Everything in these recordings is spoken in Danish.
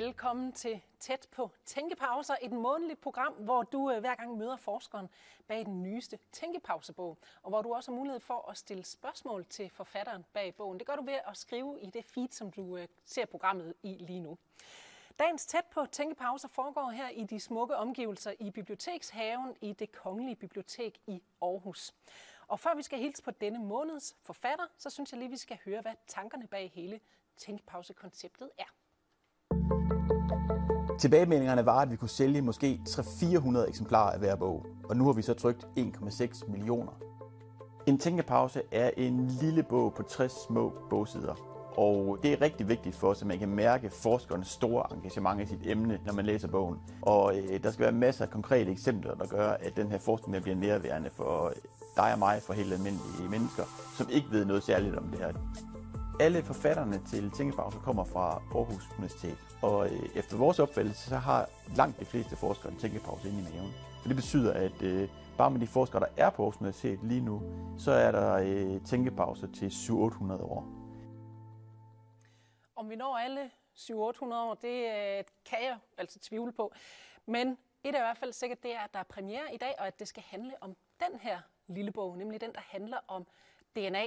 Velkommen til Tæt på Tænkepauser, et månedligt program, hvor du øh, hver gang møder forskeren bag den nyeste Tænkepausebog, og hvor du også har mulighed for at stille spørgsmål til forfatteren bag bogen. Det gør du ved at skrive i det feed, som du øh, ser programmet i lige nu. Dagens Tæt på Tænkepauser foregår her i de smukke omgivelser i Bibliotekshaven i det Kongelige Bibliotek i Aarhus. Og før vi skal hilse på denne måneds forfatter, så synes jeg lige, vi skal høre, hvad tankerne bag hele tænkepausekonceptet er. Tilbagemeldingerne var, at vi kunne sælge måske 300-400 eksemplarer af hver bog, og nu har vi så trykt 1,6 millioner. En tænkepause er en lille bog på 60 små bogsider, og det er rigtig vigtigt for os, at man kan mærke forskernes store engagement i sit emne, når man læser bogen. Og øh, der skal være masser af konkrete eksempler, der gør, at den her forskning bliver nærværende for øh, dig og mig, for helt almindelige mennesker, som ikke ved noget særligt om det her. Alle forfatterne til Tænkepause kommer fra Aarhus Universitet, og øh, efter vores opfattelse, så har langt de fleste forskere en tænkepause inde i maven. Og det betyder, at øh, bare med de forskere, der er på Aarhus Universitet lige nu, så er der øh, tænkepause til 700-800 år. Om vi når alle 700 år, det øh, kan jeg altså tvivle på. Men et er i hvert fald sikkert, det er, at der er premiere i dag, og at det skal handle om den her lille bog, nemlig den, der handler om DNA.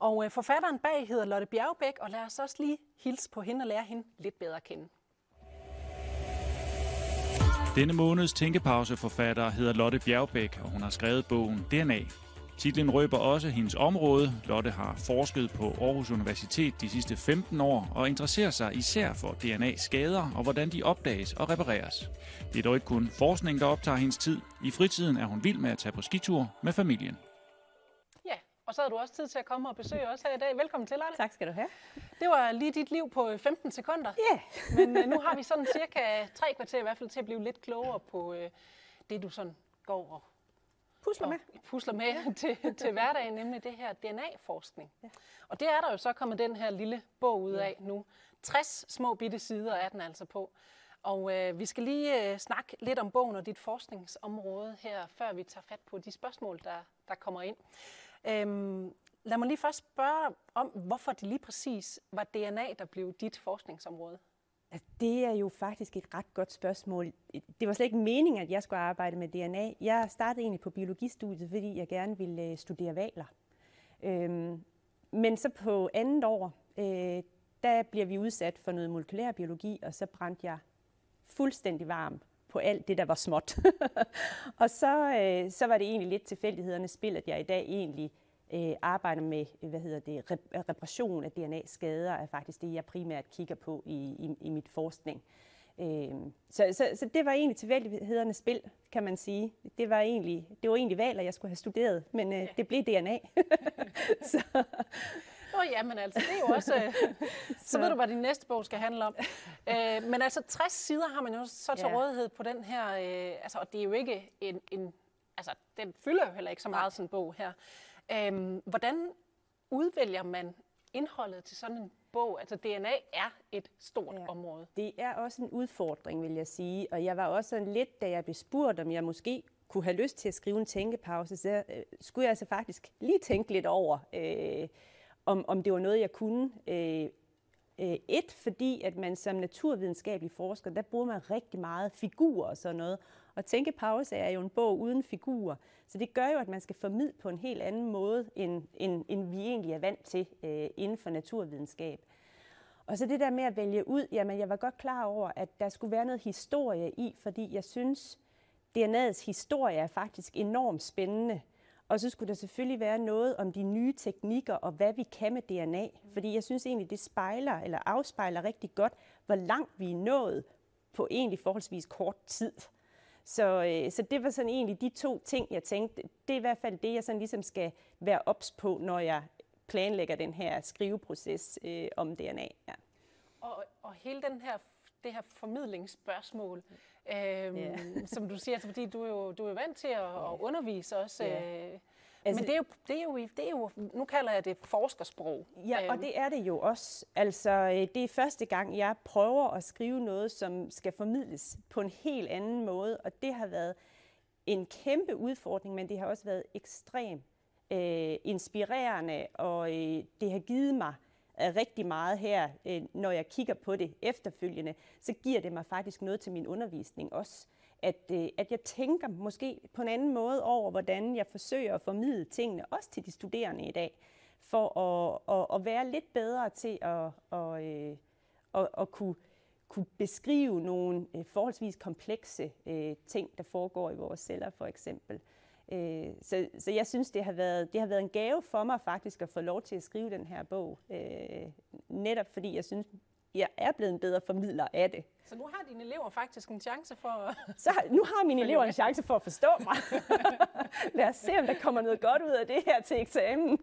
Og øh, forfatteren bag hedder Lotte Bjergbæk, og lad os også lige hilse på hende og lære hende lidt bedre at kende. Denne måneds tænkepauseforfatter hedder Lotte Bjergbæk, og hun har skrevet bogen DNA. Titlen røber også hendes område. Lotte har forsket på Aarhus Universitet de sidste 15 år og interesserer sig især for DNA-skader og hvordan de opdages og repareres. Det er dog ikke kun forskning, der optager hendes tid. I fritiden er hun vild med at tage på skitur med familien. Og så havde du også tid til at komme og besøge os her i dag. Velkommen til, Lotte. Tak skal du have. Det var lige dit liv på 15 sekunder. Ja. Yeah. Men uh, nu har vi sådan cirka tre kvarter i hvert fald til at blive lidt klogere på uh, det, du sådan går og pusler med, pusler med til, til hverdagen, nemlig det her DNA-forskning. Ja. Og det er der jo så kommet den her lille bog ud af ja. nu. 60 små bitte sider er den altså på. Og øh, vi skal lige øh, snakke lidt om bogen og dit forskningsområde her, før vi tager fat på de spørgsmål, der, der kommer ind. Øhm, lad mig lige først spørge om, hvorfor det lige præcis var DNA, der blev dit forskningsområde. Altså, det er jo faktisk et ret godt spørgsmål. Det var slet ikke meningen, at jeg skulle arbejde med DNA. Jeg startede egentlig på biologistudiet, fordi jeg gerne ville øh, studere valer. Øhm, men så på andet år, øh, der bliver vi udsat for noget molekylær biologi, og så brændte jeg fuldstændig varm på alt det, der var småt. og så, øh, så var det egentlig lidt tilfældighedernes spil, at jeg i dag egentlig øh, arbejder med hvad hedder det, reparation af DNA-skader, er faktisk det, jeg primært kigger på i, i, i mit forskning. Øh, så, så, så det var egentlig tilfældighedernes spil, kan man sige. Det var egentlig, det var egentlig valg, at jeg skulle have studeret, men øh, det blev DNA. så, Nå ja, men altså, det er jo også... Øh, så. ved du, hvad din næste bog skal handle om. Øh, men altså, 60 sider har man jo så til ja. rådighed på den her... Øh, altså, og det er jo ikke en, en... Altså, den fylder jo heller ikke så meget, sådan en bog her. Øh, hvordan udvælger man indholdet til sådan en bog? Altså DNA er et stort ja. område. Det er også en udfordring, vil jeg sige. Og jeg var også sådan lidt, da jeg blev spurgt, om jeg måske kunne have lyst til at skrive en tænkepause, så øh, skulle jeg altså faktisk lige tænke lidt over, øh, om, om det var noget, jeg kunne. Øh, øh, et, fordi at man som naturvidenskabelig forsker, der bruger man rigtig meget figurer og sådan noget. Og Tænke Pause er jo en bog uden figurer. Så det gør jo, at man skal formidle på en helt anden måde, end, end, end vi egentlig er vant til øh, inden for naturvidenskab. Og så det der med at vælge ud, jamen jeg var godt klar over, at der skulle være noget historie i, fordi jeg synes, DNA's historie er faktisk enormt spændende. Og så skulle der selvfølgelig være noget om de nye teknikker og hvad vi kan med DNA. Fordi jeg synes egentlig, det spejler eller afspejler rigtig godt, hvor langt vi er nået på egentlig forholdsvis kort tid. Så, øh, så det var sådan egentlig de to ting, jeg tænkte, det er i hvert fald det, jeg sådan ligesom skal være ops på, når jeg planlægger den her skriveproces øh, om DNA. Ja. Og, og hele den her, det her formidlingsspørgsmål, Øhm, yeah. som du siger, altså, fordi du er jo, du er jo vant til at, at undervise også. Yeah. Øh, Altså, Men det er, jo, det, er jo, det er jo, nu kalder jeg det forskersprog. Ja, og øhm. det er det jo også. Altså, øh, det er første gang, jeg prøver at skrive noget, som skal formidles på en helt anden måde, og det har været en kæmpe udfordring, men det har også været ekstremt øh, inspirerende, og øh, det har givet mig rigtig meget her, øh, når jeg kigger på det efterfølgende, så giver det mig faktisk noget til min undervisning også. At, øh, at jeg tænker måske på en anden måde over, hvordan jeg forsøger at formidle tingene, også til de studerende i dag, for at, at, at være lidt bedre til at, at, at, at, at kunne, kunne beskrive nogle forholdsvis komplekse ting, der foregår i vores celler for eksempel. Øh, så, så jeg synes, det har, været, det har været en gave for mig faktisk at få lov til at skrive den her bog. Øh, netop fordi jeg synes, jeg er blevet en bedre formidler af det. Så nu har dine elever faktisk en chance for Så nu har mine elever en chance for at forstå mig. Lad os se, om der kommer noget godt ud af det her til eksamen.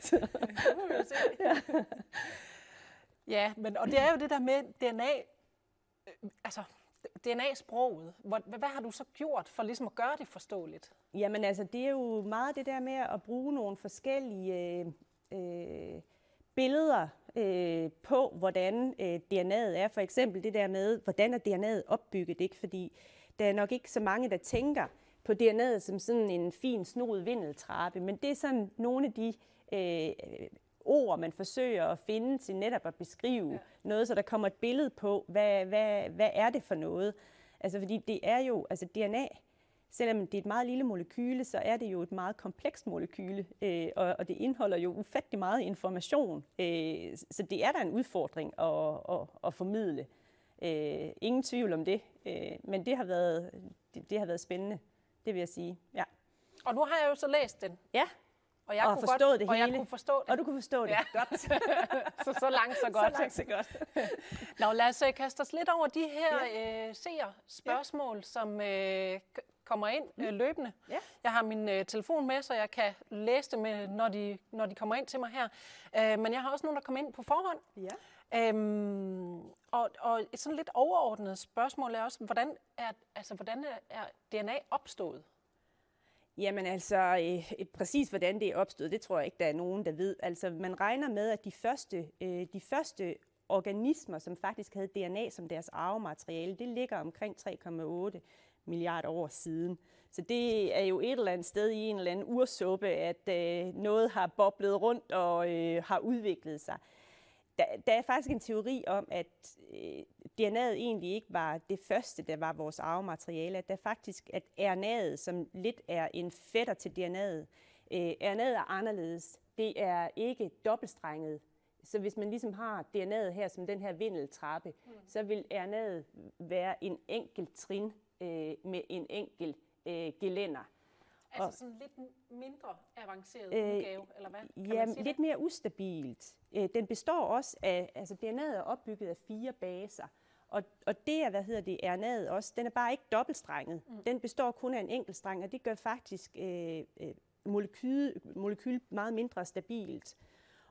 Så. Det må vi se. Ja. ja, men, og det er jo det der med DNA. Øh, altså, DNA-sproget. Hvad, hvad har du så gjort for ligesom at gøre det forståeligt? Jamen altså, det er jo meget det der med at bruge nogle forskellige øh, øh billeder øh, på, hvordan øh, DNA'et er. For eksempel det der med, hvordan er DNA'et opbygget, ikke? Fordi der er nok ikke så mange, der tænker på DNA'et som sådan en fin, snoet vindeltrappe, men det er sådan nogle af de øh, ord, man forsøger at finde til netop at beskrive ja. noget, så der kommer et billede på, hvad, hvad, hvad er det for noget. Altså fordi det er jo, altså DNA, selvom det er et meget lille molekyle, så er det jo et meget komplekst molekyle, øh, og, og det indeholder jo ufattelig meget information. Øh, så det er da en udfordring at, at, at formidle. Øh, ingen tvivl om det, øh, men det har, været, det, det har været spændende, det vil jeg sige. Ja. Og nu har jeg jo så læst den. Ja. Og jeg og kunne forstået godt, det og hele. jeg kunne forstå det. Og du kunne forstå det. Ja. Godt. så, så langt, så godt. Så langt, så godt. Nå, lad os uh, kaste os lidt over de her ja. uh, seer spørgsmål, ja. som uh, kommer ind uh, løbende. Ja. Jeg har min uh, telefon med, så jeg kan læse dem, uh, når, de, når de kommer ind til mig her. Uh, men jeg har også nogle, der kommer ind på forhånd. Ja. Um, og, og et sådan lidt overordnet spørgsmål er også, hvordan er, altså, hvordan er DNA opstået? Jamen altså, øh, præcis hvordan det er opstået, det tror jeg ikke, der er nogen, der ved. Altså, man regner med, at de første, øh, de første organismer, som faktisk havde DNA som deres arvemateriale, det ligger omkring 3,8 milliarder år siden. Så det er jo et eller andet sted i en eller anden ursuppe, at øh, noget har boblet rundt og øh, har udviklet sig der, der er faktisk en teori om, at øh, DNA'et egentlig ikke var det første, der var vores arvemateriale. At der faktisk, at RNA'et, som lidt er en fætter til DNA'et, øh, RNA'et er anderledes. Det er ikke dobbeltstrenget. Så hvis man ligesom har DNA'et her som den her vindeltrappe, mm. så vil RNA'et være en enkelt trin øh, med en enkelt øh, gelænder. Altså sådan lidt mindre avanceret øh, udgave, eller hvad? Kan ja, lidt mere ustabilt. Øh, den består også af, altså DNA'et er opbygget af fire baser, og, og det er, hvad hedder det, RNA'et også, den er bare ikke dobbeltstrenget. Mm. Den består kun af en enkelt streng, og det gør faktisk øh, øh, molekyl, molekyl meget mindre stabilt.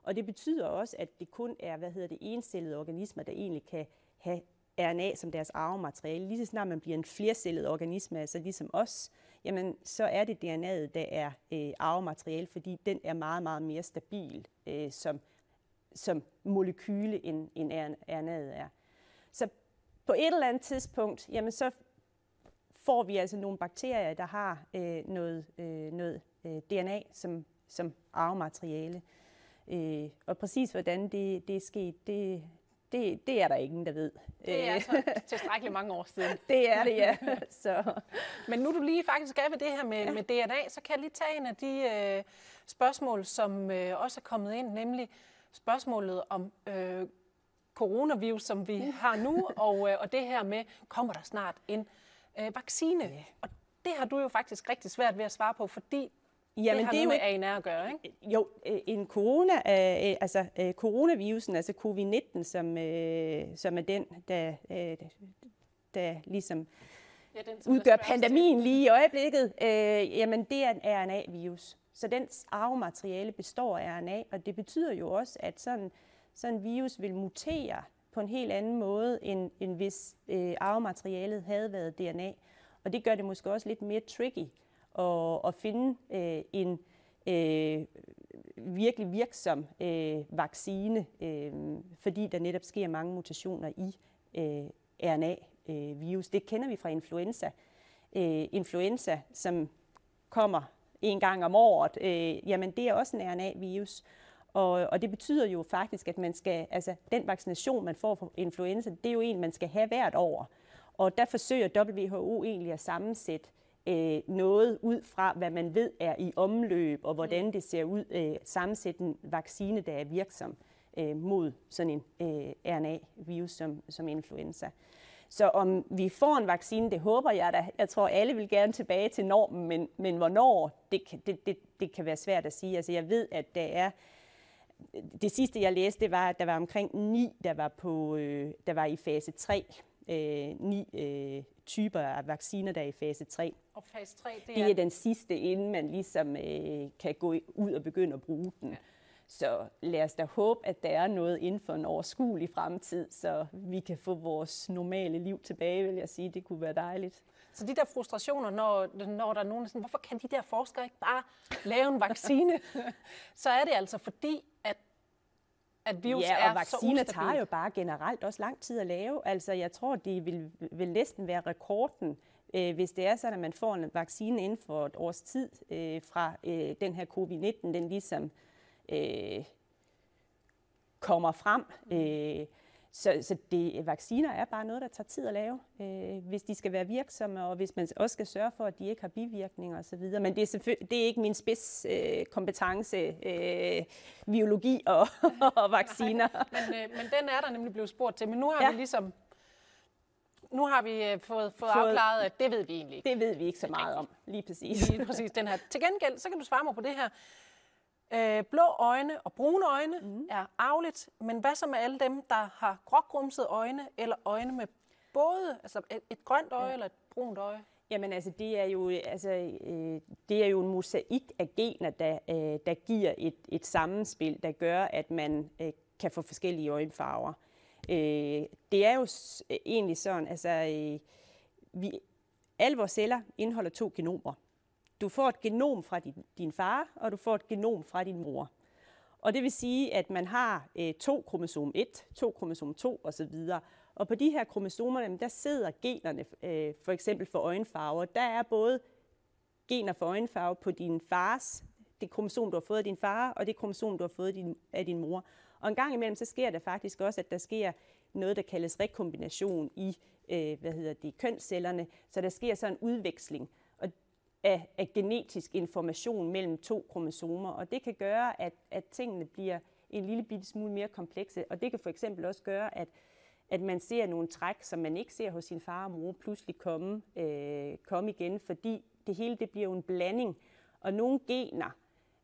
Og det betyder også, at det kun er, hvad hedder det, encellede organismer, der egentlig kan have RNA som deres arvemateriale. Lige så snart man bliver en flercellet organisme, altså ligesom os, jamen så er det DNA'et, der er øh, arvemateriale, fordi den er meget, meget mere stabil øh, som, som molekyle, end, end RNA'et er. Så på et eller andet tidspunkt, jamen så får vi altså nogle bakterier, der har øh, noget, øh, noget øh, DNA som, som arvemateriale. Øh, og præcis hvordan det, det er sket, det, det, det er der ingen, der ved. Det er altså tilstrækkeligt mange år siden. det er det, ja. Så. Men nu du lige faktisk er ved det her med, ja. med DNA, så kan jeg lige tage en af de øh, spørgsmål, som øh, også er kommet ind, nemlig spørgsmålet om øh, coronavirus, som vi har nu, og, øh, og det her med, kommer der snart en øh, vaccine? Ja. Og det har du jo faktisk rigtig svært ved at svare på, fordi Jamen, det har det er jo med ANR at gøre, ikke? Jo, øh, en corona, øh, altså øh, coronavirusen, altså covid-19, som, øh, som er den, der, øh, der ligesom ja, den, udgør pandemien lige i øjeblikket, øh, jamen det er en RNA-virus. Så dens arvemateriale består af RNA, og det betyder jo også, at sådan, sådan en virus vil mutere på en helt anden måde, end, end hvis øh, arvematerialet havde været DNA. Og det gør det måske også lidt mere tricky og, og finde øh, en øh, virkelig virksom øh, vaccine, øh, fordi der netop sker mange mutationer i øh, RNA-virus. Øh, det kender vi fra influenza. Øh, influenza, som kommer en gang om året, øh, jamen det er også en RNA-virus. Og, og det betyder jo faktisk, at man skal, altså den vaccination, man får for influenza, det er jo en, man skal have hvert år. Og der forsøger WHO egentlig at sammensætte øh, noget ud fra, hvad man ved er i omløb, og hvordan det ser ud, øh, sammensætte en vaccine, der er virksom øh, mod sådan en øh, RNA-virus som, som influenza. Så om vi får en vaccine, det håber jeg da. Jeg tror, alle vil gerne tilbage til normen, men, men hvornår, det kan, det, det, det kan være svært at sige. Altså, jeg ved, at der er... Det sidste, jeg læste, det var, at der var omkring ni, der var, på, øh, der var i fase 3. Øh, ni øh, typer af vacciner, der er i fase 3. Og fase 3, det er... Det er den sidste, inden man ligesom øh, kan gå ud og begynde at bruge den. Ja. Så lad os da håbe, at der er noget inden for en overskuelig fremtid, så vi kan få vores normale liv tilbage, vil jeg sige. Det kunne være dejligt. Så de der frustrationer, når, når der er nogen, der sådan, hvorfor kan de der forskere ikke bare lave en vaccine? så er det altså fordi, at virus ja, er og vacciner tager jo bare generelt også lang tid at lave. Altså, jeg tror, det vil, vil næsten være rekorden, øh, hvis det er sådan, at man får en vaccine inden for et års tid øh, fra øh, den her covid-19, den ligesom øh, kommer frem. Øh, så, så det, vacciner er bare noget, der tager tid at lave, øh, hvis de skal være virksomme, og hvis man også skal sørge for, at de ikke har bivirkninger osv. Men det er, selvfølgelig, det er ikke min spids øh, kompetence, øh, biologi og, og vacciner. Nej, men, øh, men den er der nemlig blevet spurgt til. Men nu har ja. vi ligesom nu har vi øh, fået, fået, fået afklaret, at det ved vi egentlig ikke. Det ved vi ikke så meget om, lige præcis. Lige præcis den her. Til gengæld, så kan du svare mig på det her. Øh, blå øjne og brune øjne mm. er arveligt, men hvad så med alle dem, der har grågrumsede øjne, eller øjne med både altså et, et grønt øje ja. eller et brunt øje? Jamen altså, det er jo, altså, øh, det er jo en mosaik af gener, der, øh, der giver et, et sammenspil, der gør, at man øh, kan få forskellige øjenfarver. Øh, det er jo egentlig sådan, altså, øh, vi, alle vores celler indeholder to genomer. Du får et genom fra din, din far, og du får et genom fra din mor. Og det vil sige, at man har øh, to kromosom 1, to kromosom 2 osv. Og på de her kromosomer, der sidder generne, øh, for eksempel for øjenfarver. Der er både gener for øjenfarve på din fars, det kromosom, du har fået af din far, og det kromosom, du har fået af din, af din mor. Og en gang imellem, så sker der faktisk også, at der sker noget, der kaldes rekombination i øh, hvad hedder det, kønscellerne. Så der sker så en udveksling af, af genetisk information mellem to kromosomer, og det kan gøre, at, at tingene bliver en lille bitte smule mere komplekse, og det kan for eksempel også gøre, at, at man ser nogle træk, som man ikke ser hos sin far og mor, pludselig komme, øh, komme igen, fordi det hele det bliver jo en blanding, og nogle gener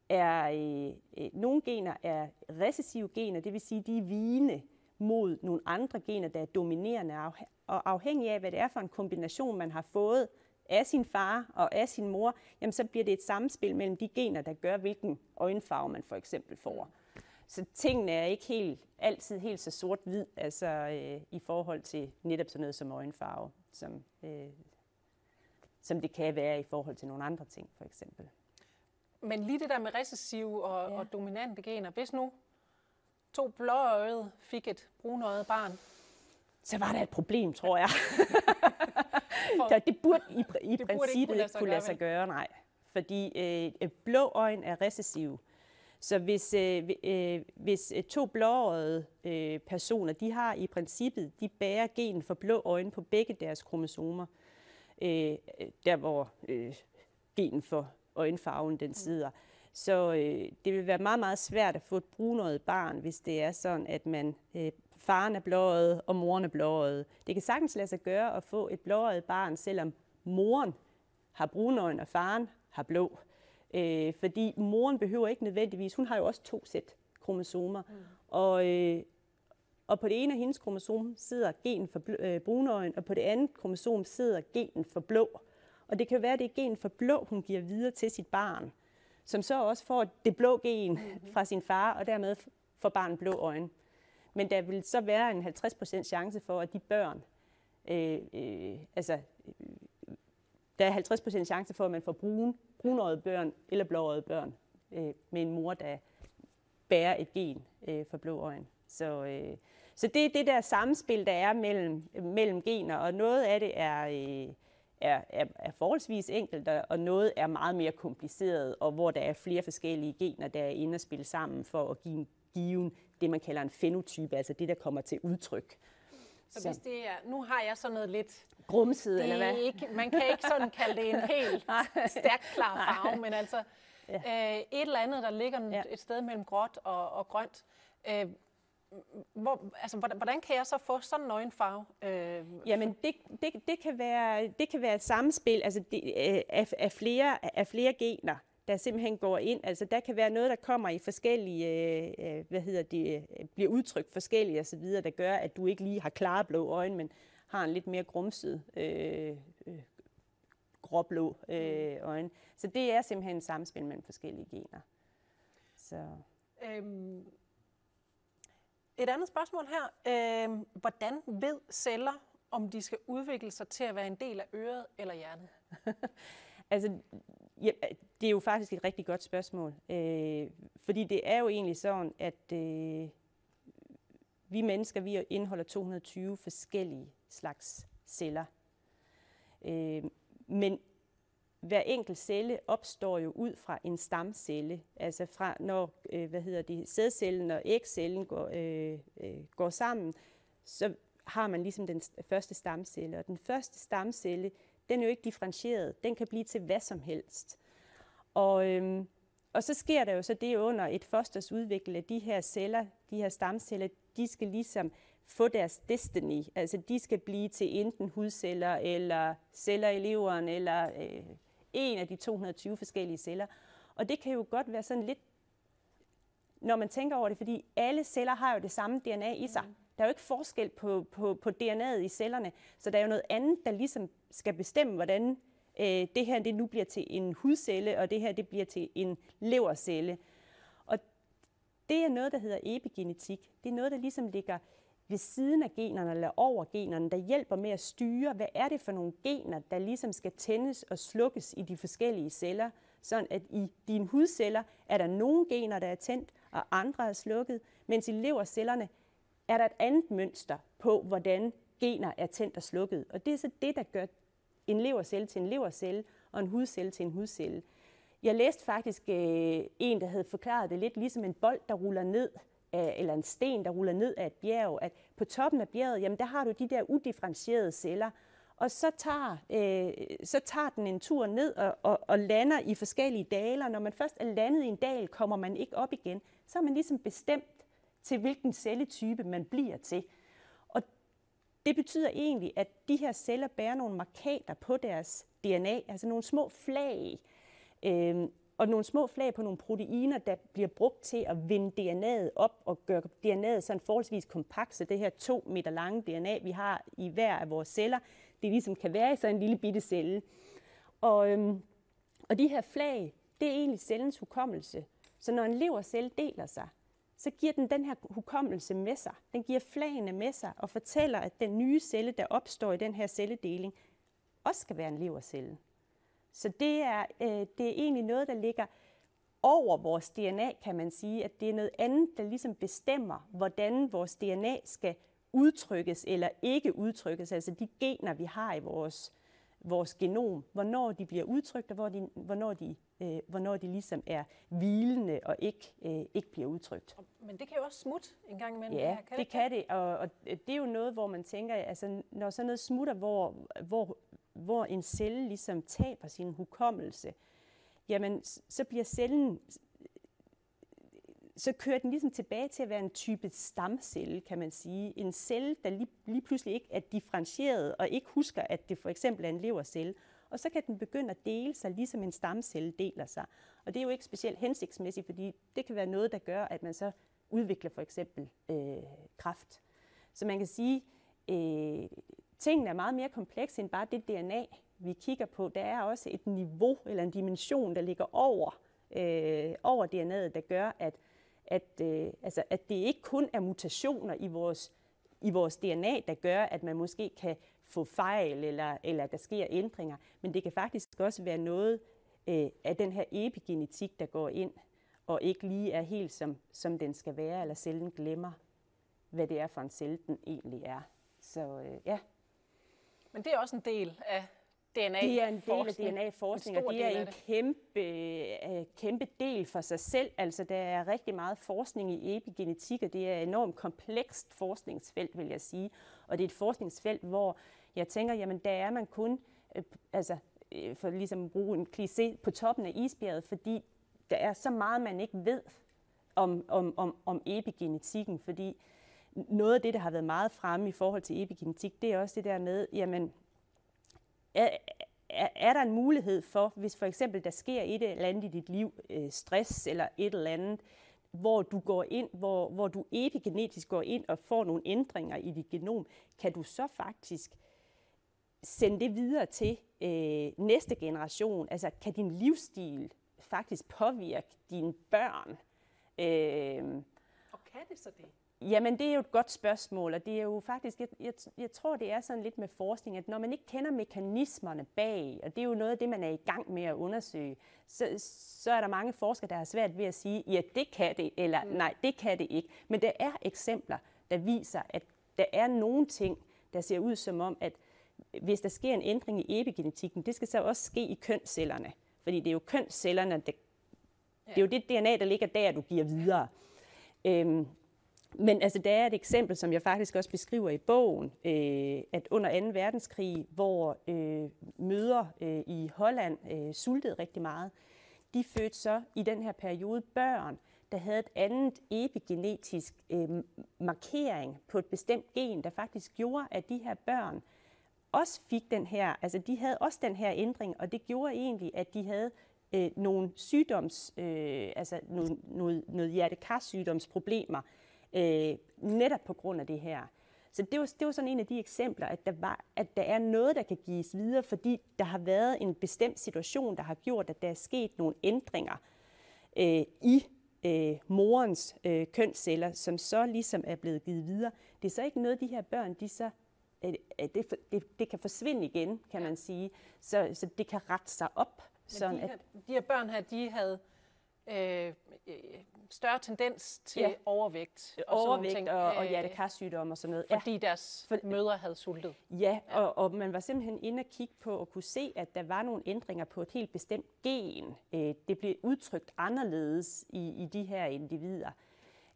er, øh, øh nogle gener er recessive gener, det vil sige, de er vigende mod nogle andre gener, der er dominerende, og afhængig af, hvad det er for en kombination, man har fået, af sin far og af sin mor, jamen så bliver det et samspil mellem de gener, der gør, hvilken øjenfarve man for eksempel får. Så tingene er ikke helt, altid helt så sort-hvid, altså øh, i forhold til netop sådan noget som øjenfarve, som, øh, som det kan være i forhold til nogle andre ting, for eksempel. Men lige det der med recessive og, ja. og dominante gener, hvis nu to blåøjede fik et brunøjet barn, så var der et problem, tror jeg. For, det burde i, i det princippet burde ikke kunne lade sig gøre, nej. Fordi øh, blå øjne er recessive. Så hvis, øh, øh, hvis øh, to blåøjede øh, personer, de har i princippet, de bærer gen for blå øjne på begge deres kromosomer, øh, der hvor øh, genen for øjenfarven den sidder. Så øh, det vil være meget, meget svært at få et brunøjet barn, hvis det er sådan, at man øh, faren er blåøjet, og moren er blåøjet. Det kan sagtens lade sig gøre at få et blåøjet barn, selvom moren har brunøjen, og faren har blå. Øh, fordi moren behøver ikke nødvendigvis, hun har jo også to sæt kromosomer, mm. og, øh, og på det ene af hendes kromosom sidder gen for øh, brunøjen, og på det andet kromosom sidder genen for blå. Og det kan være, at det er gen for blå, hun giver videre til sit barn, som så også får det blå gen mm-hmm. fra sin far, og dermed får barnet blå øjne. Men der vil så være en 50% chance for, at de børn, øh, øh, altså, øh, der er 50% chance for, at man får brun, brunøjet børn eller blåøjet børn øh, med en mor, der bærer et gen øh, for blå øjne. Så, øh, så det er det der samspil, der er mellem, mellem gener, og noget af det er, øh, er, er, er forholdsvis enkelt, og noget er meget mere kompliceret, og hvor der er flere forskellige gener, der er inde og spille sammen for at give en given, det man kalder en fenotype, altså det, der kommer til udtryk. Så, så hvis det er, nu har jeg sådan noget lidt... Grumset, eller hvad? Ikke, man kan ikke sådan kalde det en helt stærk, klar farve, men altså ja. øh, et eller andet, der ligger ja. et sted mellem gråt og, og grønt. Øh, hvor, altså, hvordan kan jeg så få sådan en øjenfarve? Øh, Jamen, det, det, det, kan være, det kan være et samspil altså det, øh, af, af, flere, af flere gener, der simpelthen går ind. Altså, der kan være noget, der kommer i forskellige, øh, øh hvad hedder det, øh, bliver udtrykt forskellige osv., der gør, at du ikke lige har klare blå øjne, men har en lidt mere grumset øh, øh, gråblå øh, øjne. Så det er simpelthen et samspil mellem forskellige gener. Så. Øhm et andet spørgsmål her. Øh, hvordan ved celler, om de skal udvikle sig til at være en del af øret eller hjertet? altså, ja, det er jo faktisk et rigtig godt spørgsmål. Øh, fordi det er jo egentlig sådan, at øh, vi mennesker vi indeholder 220 forskellige slags celler. Øh, men hver enkelt celle opstår jo ud fra en stamcelle, altså fra når øh, hvad hedder det, sædcellen og ægcellen går, øh, øh, går sammen, så har man ligesom den første stamcelle. Og den første stamcelle, den er jo ikke differentieret. Den kan blive til hvad som helst. Og, øhm, og så sker der jo så det under et fosters udvikling, at de her celler, de her stamceller, de skal ligesom få deres destiny. Altså de skal blive til enten hudceller, eller celler i leveren, eller øh, en af de 220 forskellige celler. Og det kan jo godt være sådan lidt, når man tænker over det, fordi alle celler har jo det samme DNA i sig. Mm. Der er jo ikke forskel på, på, på DNA'et i cellerne, så der er jo noget andet, der ligesom skal bestemme, hvordan øh, det her det nu bliver til en hudcelle, og det her det bliver til en levercelle. Og det er noget, der hedder epigenetik. Det er noget, der ligesom ligger ved siden af generne eller over generne, der hjælper med at styre, hvad er det for nogle gener, der ligesom skal tændes og slukkes i de forskellige celler, sådan at i dine hudceller er der nogle gener, der er tændt, og andre er slukket, mens i levercellerne er der et andet mønster på, hvordan gener er tændt og slukket. Og det er så det, der gør en levercelle til en levercelle, og en hudcelle til en hudcelle. Jeg læste faktisk øh, en, der havde forklaret det lidt ligesom en bold, der ruller ned eller en sten, der ruller ned af et bjerg, at på toppen af bjerget, jamen der har du de der udifferentierede celler, og så tager, øh, så tager den en tur ned og, og, og lander i forskellige daler. Når man først er landet i en dal, kommer man ikke op igen. Så er man ligesom bestemt til, hvilken celletype man bliver til. Og det betyder egentlig, at de her celler bærer nogle markater på deres DNA, altså nogle små flag. Øh, og nogle små flag på nogle proteiner, der bliver brugt til at vinde DNA'et op og gøre DNA'et sådan forholdsvis kompakt, så det her to meter lange DNA, vi har i hver af vores celler, det ligesom kan være i sådan en lille bitte celle. Og, øhm, og de her flag, det er egentlig cellens hukommelse. Så når en levercelle deler sig, så giver den den her hukommelse med sig. Den giver flagene med sig og fortæller, at den nye celle, der opstår i den her celledeling, også skal være en levercelle. Så det er, øh, det er egentlig noget, der ligger over vores DNA, kan man sige, at det er noget andet, der ligesom bestemmer, hvordan vores DNA skal udtrykkes eller ikke udtrykkes, altså de gener, vi har i vores, vores genom, hvornår de bliver udtrykt, og hvor de, hvornår, de, øh, hvornår de ligesom er hvilende og ikke, øh, ikke bliver udtrykt. Men det kan jo også smutte en gang imellem. Ja, det, kan det kan det, og, og det er jo noget, hvor man tænker, altså når sådan noget smutter, hvor, hvor hvor en celle ligesom taber sin hukommelse, jamen så bliver cellen, så kører den ligesom tilbage til at være en type stamcelle, kan man sige. En celle, der lige, lige pludselig ikke er differentieret og ikke husker, at det for eksempel er en levercelle. Og så kan den begynde at dele sig, ligesom en stamcelle deler sig. Og det er jo ikke specielt hensigtsmæssigt, fordi det kan være noget, der gør, at man så udvikler for eksempel øh, kraft. Så man kan sige, øh, tingene er meget mere komplekse end bare det DNA, vi kigger på. Der er også et niveau eller en dimension, der ligger over, øh, over DNA'et, der gør, at, at, øh, altså, at det ikke kun er mutationer i vores, i vores DNA, der gør, at man måske kan få fejl, eller, eller der sker ændringer, men det kan faktisk også være noget øh, af den her epigenetik, der går ind, og ikke lige er helt som, som den skal være, eller cellen glemmer, hvad det er for en celle, den egentlig er. Så øh, ja. Men det er også en del af DNA Det er en del af DNA-forskning, og det er en kæmpe, uh, kæmpe del for sig selv. Altså, der er rigtig meget forskning i epigenetik, og det er et enormt komplekst forskningsfelt, vil jeg sige. Og det er et forskningsfelt, hvor jeg tænker, jamen der er man kun, uh, altså uh, for ligesom at bruge en kliché, på toppen af isbjerget, fordi der er så meget, man ikke ved om, om, om, om epigenetikken, fordi noget af det, der har været meget fremme i forhold til epigenetik, det er også det der med, jamen, er, er, er der en mulighed for, hvis for eksempel der sker et eller andet i dit liv, øh, stress eller et eller andet, hvor du går ind, hvor, hvor du epigenetisk går ind og får nogle ændringer i dit genom, kan du så faktisk sende det videre til øh, næste generation? Altså, kan din livsstil faktisk påvirke dine børn? Øh, og kan det så det? Jamen, det er jo et godt spørgsmål, og det er jo faktisk, jeg, jeg, jeg tror, det er sådan lidt med forskning, at når man ikke kender mekanismerne bag, og det er jo noget af det, man er i gang med at undersøge, så, så er der mange forskere, der har svært ved at sige, ja, det kan det, eller mm. nej, det kan det ikke. Men der er eksempler, der viser, at der er nogle ting, der ser ud som om, at hvis der sker en ændring i epigenetikken, det skal så også ske i kønscellerne. Fordi det er jo kønscellerne, der, ja. det er jo det DNA, der ligger der, du giver videre. Øhm, men altså, der er et eksempel, som jeg faktisk også beskriver i bogen, øh, at under 2. verdenskrig, hvor øh, møder øh, i Holland øh, sultede rigtig meget, de fødte så i den her periode børn, der havde et andet epigenetisk øh, markering på et bestemt gen, der faktisk gjorde, at de her børn også fik den her, altså de havde også den her ændring, og det gjorde egentlig, at de havde øh, nogle sygdoms, øh, altså nogle, noget, noget hjertekarsygdomsproblemer, øh, netop på grund af det her. Så det var, det var sådan en af de eksempler, at der, var, at der er noget, der kan gives videre, fordi der har været en bestemt situation, der har gjort, at der er sket nogle ændringer øh, i øh, morens øh, kønsceller, som så ligesom er blevet givet videre. Det er så ikke noget, de her børn, de så, øh, det, det, det kan forsvinde igen, kan man sige. Så, så det kan rette sig op. Men sådan de, her, at, de her børn her, de havde øh, større tendens til ja. overvægt. Og overvægt ting, og, og hjertekarsygdom og sådan noget. Fordi ja. deres For, mødre havde sultet. Ja, ja. Og, og man var simpelthen inde og kigge på og kunne se, at der var nogle ændringer på et helt bestemt gen. Øh, det blev udtrykt anderledes i, i de her individer.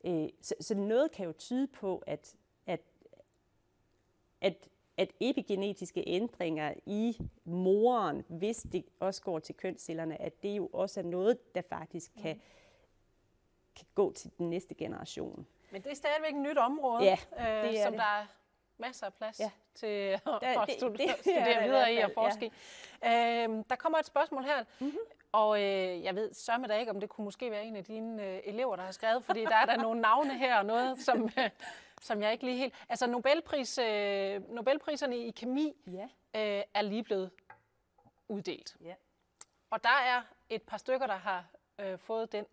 Øh, så, så noget kan jo tyde på, at, at, at at epigenetiske ændringer i moren, hvis det også går til kønscellerne, at det jo også er noget, der faktisk kan, mm kan gå til den næste generation. Men det er stadigvæk et nyt område, ja, øh, det som det. der er masser af plads ja. til at det, studere, det, studere videre i og forske ja. øhm, Der kommer et spørgsmål her, mm-hmm. og øh, jeg ved sørme da ikke, om det kunne måske være en af dine øh, elever, der har skrevet, fordi der er der nogle navne her og noget, som, øh, som jeg ikke lige helt... Altså Nobelpris, øh, Nobelpriserne i kemi ja. øh, er lige blevet uddelt. Ja. Og der er et par stykker, der har øh, fået den.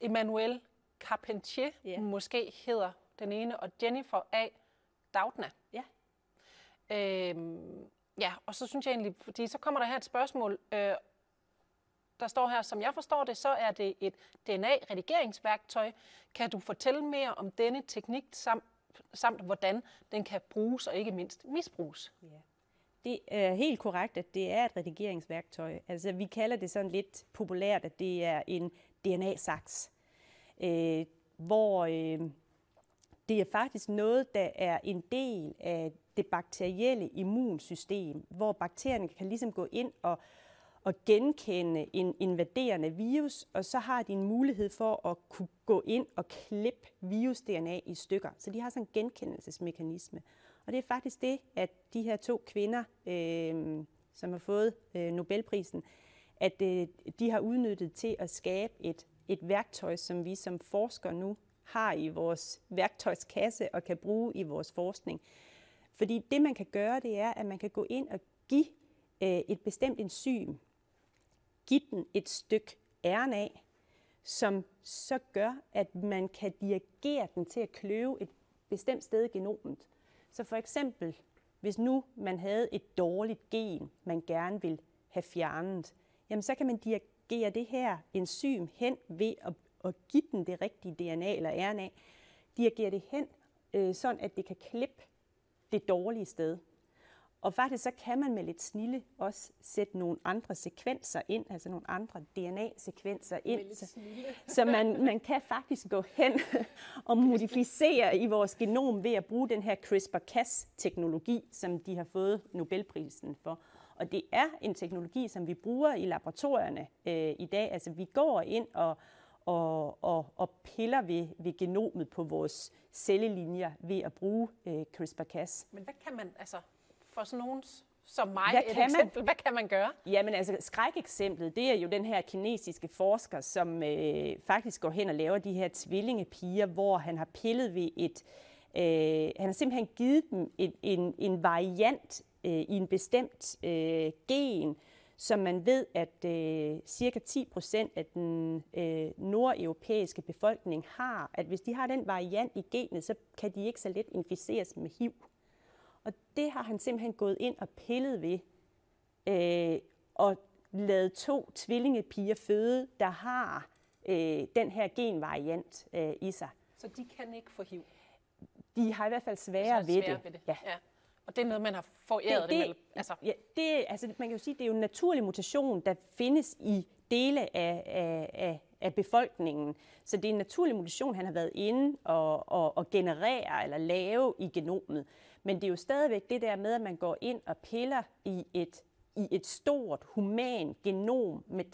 Emmanuel Carpentier, yeah. måske hedder den ene, og Jennifer A. Doudna. Ja. Øhm, ja, og så synes jeg egentlig, fordi så kommer der her et spørgsmål, øh, der står her, som jeg forstår det, så er det et DNA-redigeringsværktøj. Kan du fortælle mere om denne teknik, samt, samt hvordan den kan bruges og ikke mindst misbruges? Ja. Det er helt korrekt, at det er et redigeringsværktøj. Altså, vi kalder det sådan lidt populært, at det er en DNA-saks øh, hvor øh, det er faktisk noget, der er en del af det bakterielle immunsystem, hvor bakterierne kan ligesom gå ind og, og genkende en invaderende virus, og så har de en mulighed for at kunne gå ind og klippe virus-DNA i stykker. Så de har sådan en genkendelsesmekanisme. Og det er faktisk det, at de her to kvinder, øh, som har fået øh, Nobelprisen, at øh, de har udnyttet til at skabe et et værktøj, som vi som forskere nu har i vores værktøjskasse og kan bruge i vores forskning. Fordi det, man kan gøre, det er, at man kan gå ind og give øh, et bestemt enzym, give den et stykke RNA, som så gør, at man kan dirigere den til at kløve et bestemt sted i genomet. Så for eksempel, hvis nu man havde et dårligt gen, man gerne vil have fjernet, jamen så kan man dirigere det her enzym hen ved at, at give den det rigtige DNA eller RNA, dirigere det hen, øh, sådan at det kan klippe det dårlige sted. Og faktisk så kan man med lidt snille også sætte nogle andre sekvenser ind, altså nogle andre DNA-sekvenser ind, så, så man, man kan faktisk gå hen og modificere i vores genom ved at bruge den her CRISPR-Cas-teknologi, som de har fået Nobelprisen for. Og det er en teknologi, som vi bruger i laboratorierne øh, i dag. Altså vi går ind og, og, og, og piller ved, ved genomet på vores cellelinjer ved at bruge øh, CRISPR-Cas. Men hvad kan man, altså for sådan nogen som mig hvad et kan eksempel, man? hvad kan man gøre? Jamen altså skrækeksemplet, det er jo den her kinesiske forsker, som øh, faktisk går hen og laver de her tvillingepiger, hvor han har pillet ved et, øh, han har simpelthen givet dem en, en, en variant øh, i en bestemt øh, gen, som man ved, at øh, cirka 10 procent af den øh, nordeuropæiske befolkning har, at hvis de har den variant i genet, så kan de ikke så let inficeres med HIV. Og det har han simpelthen gået ind og pillet ved, øh, og lavet to tvillingepiger føde, der har øh, den her genvariant øh, i sig. Så de kan ikke få HIV? De har i hvert fald sværere, ved, det. ved det. Ja. ja. Og det er noget, man har foræret det, det, altså. Ja, det, altså, man kan jo sige, det er jo en naturlig mutation, der findes i dele af, af, af, af befolkningen. Så det er en naturlig mutation, han har været inde og, og, og generere eller lave i genomet. Men det er jo stadigvæk det der med, at man går ind og piller i et, i et stort human genom med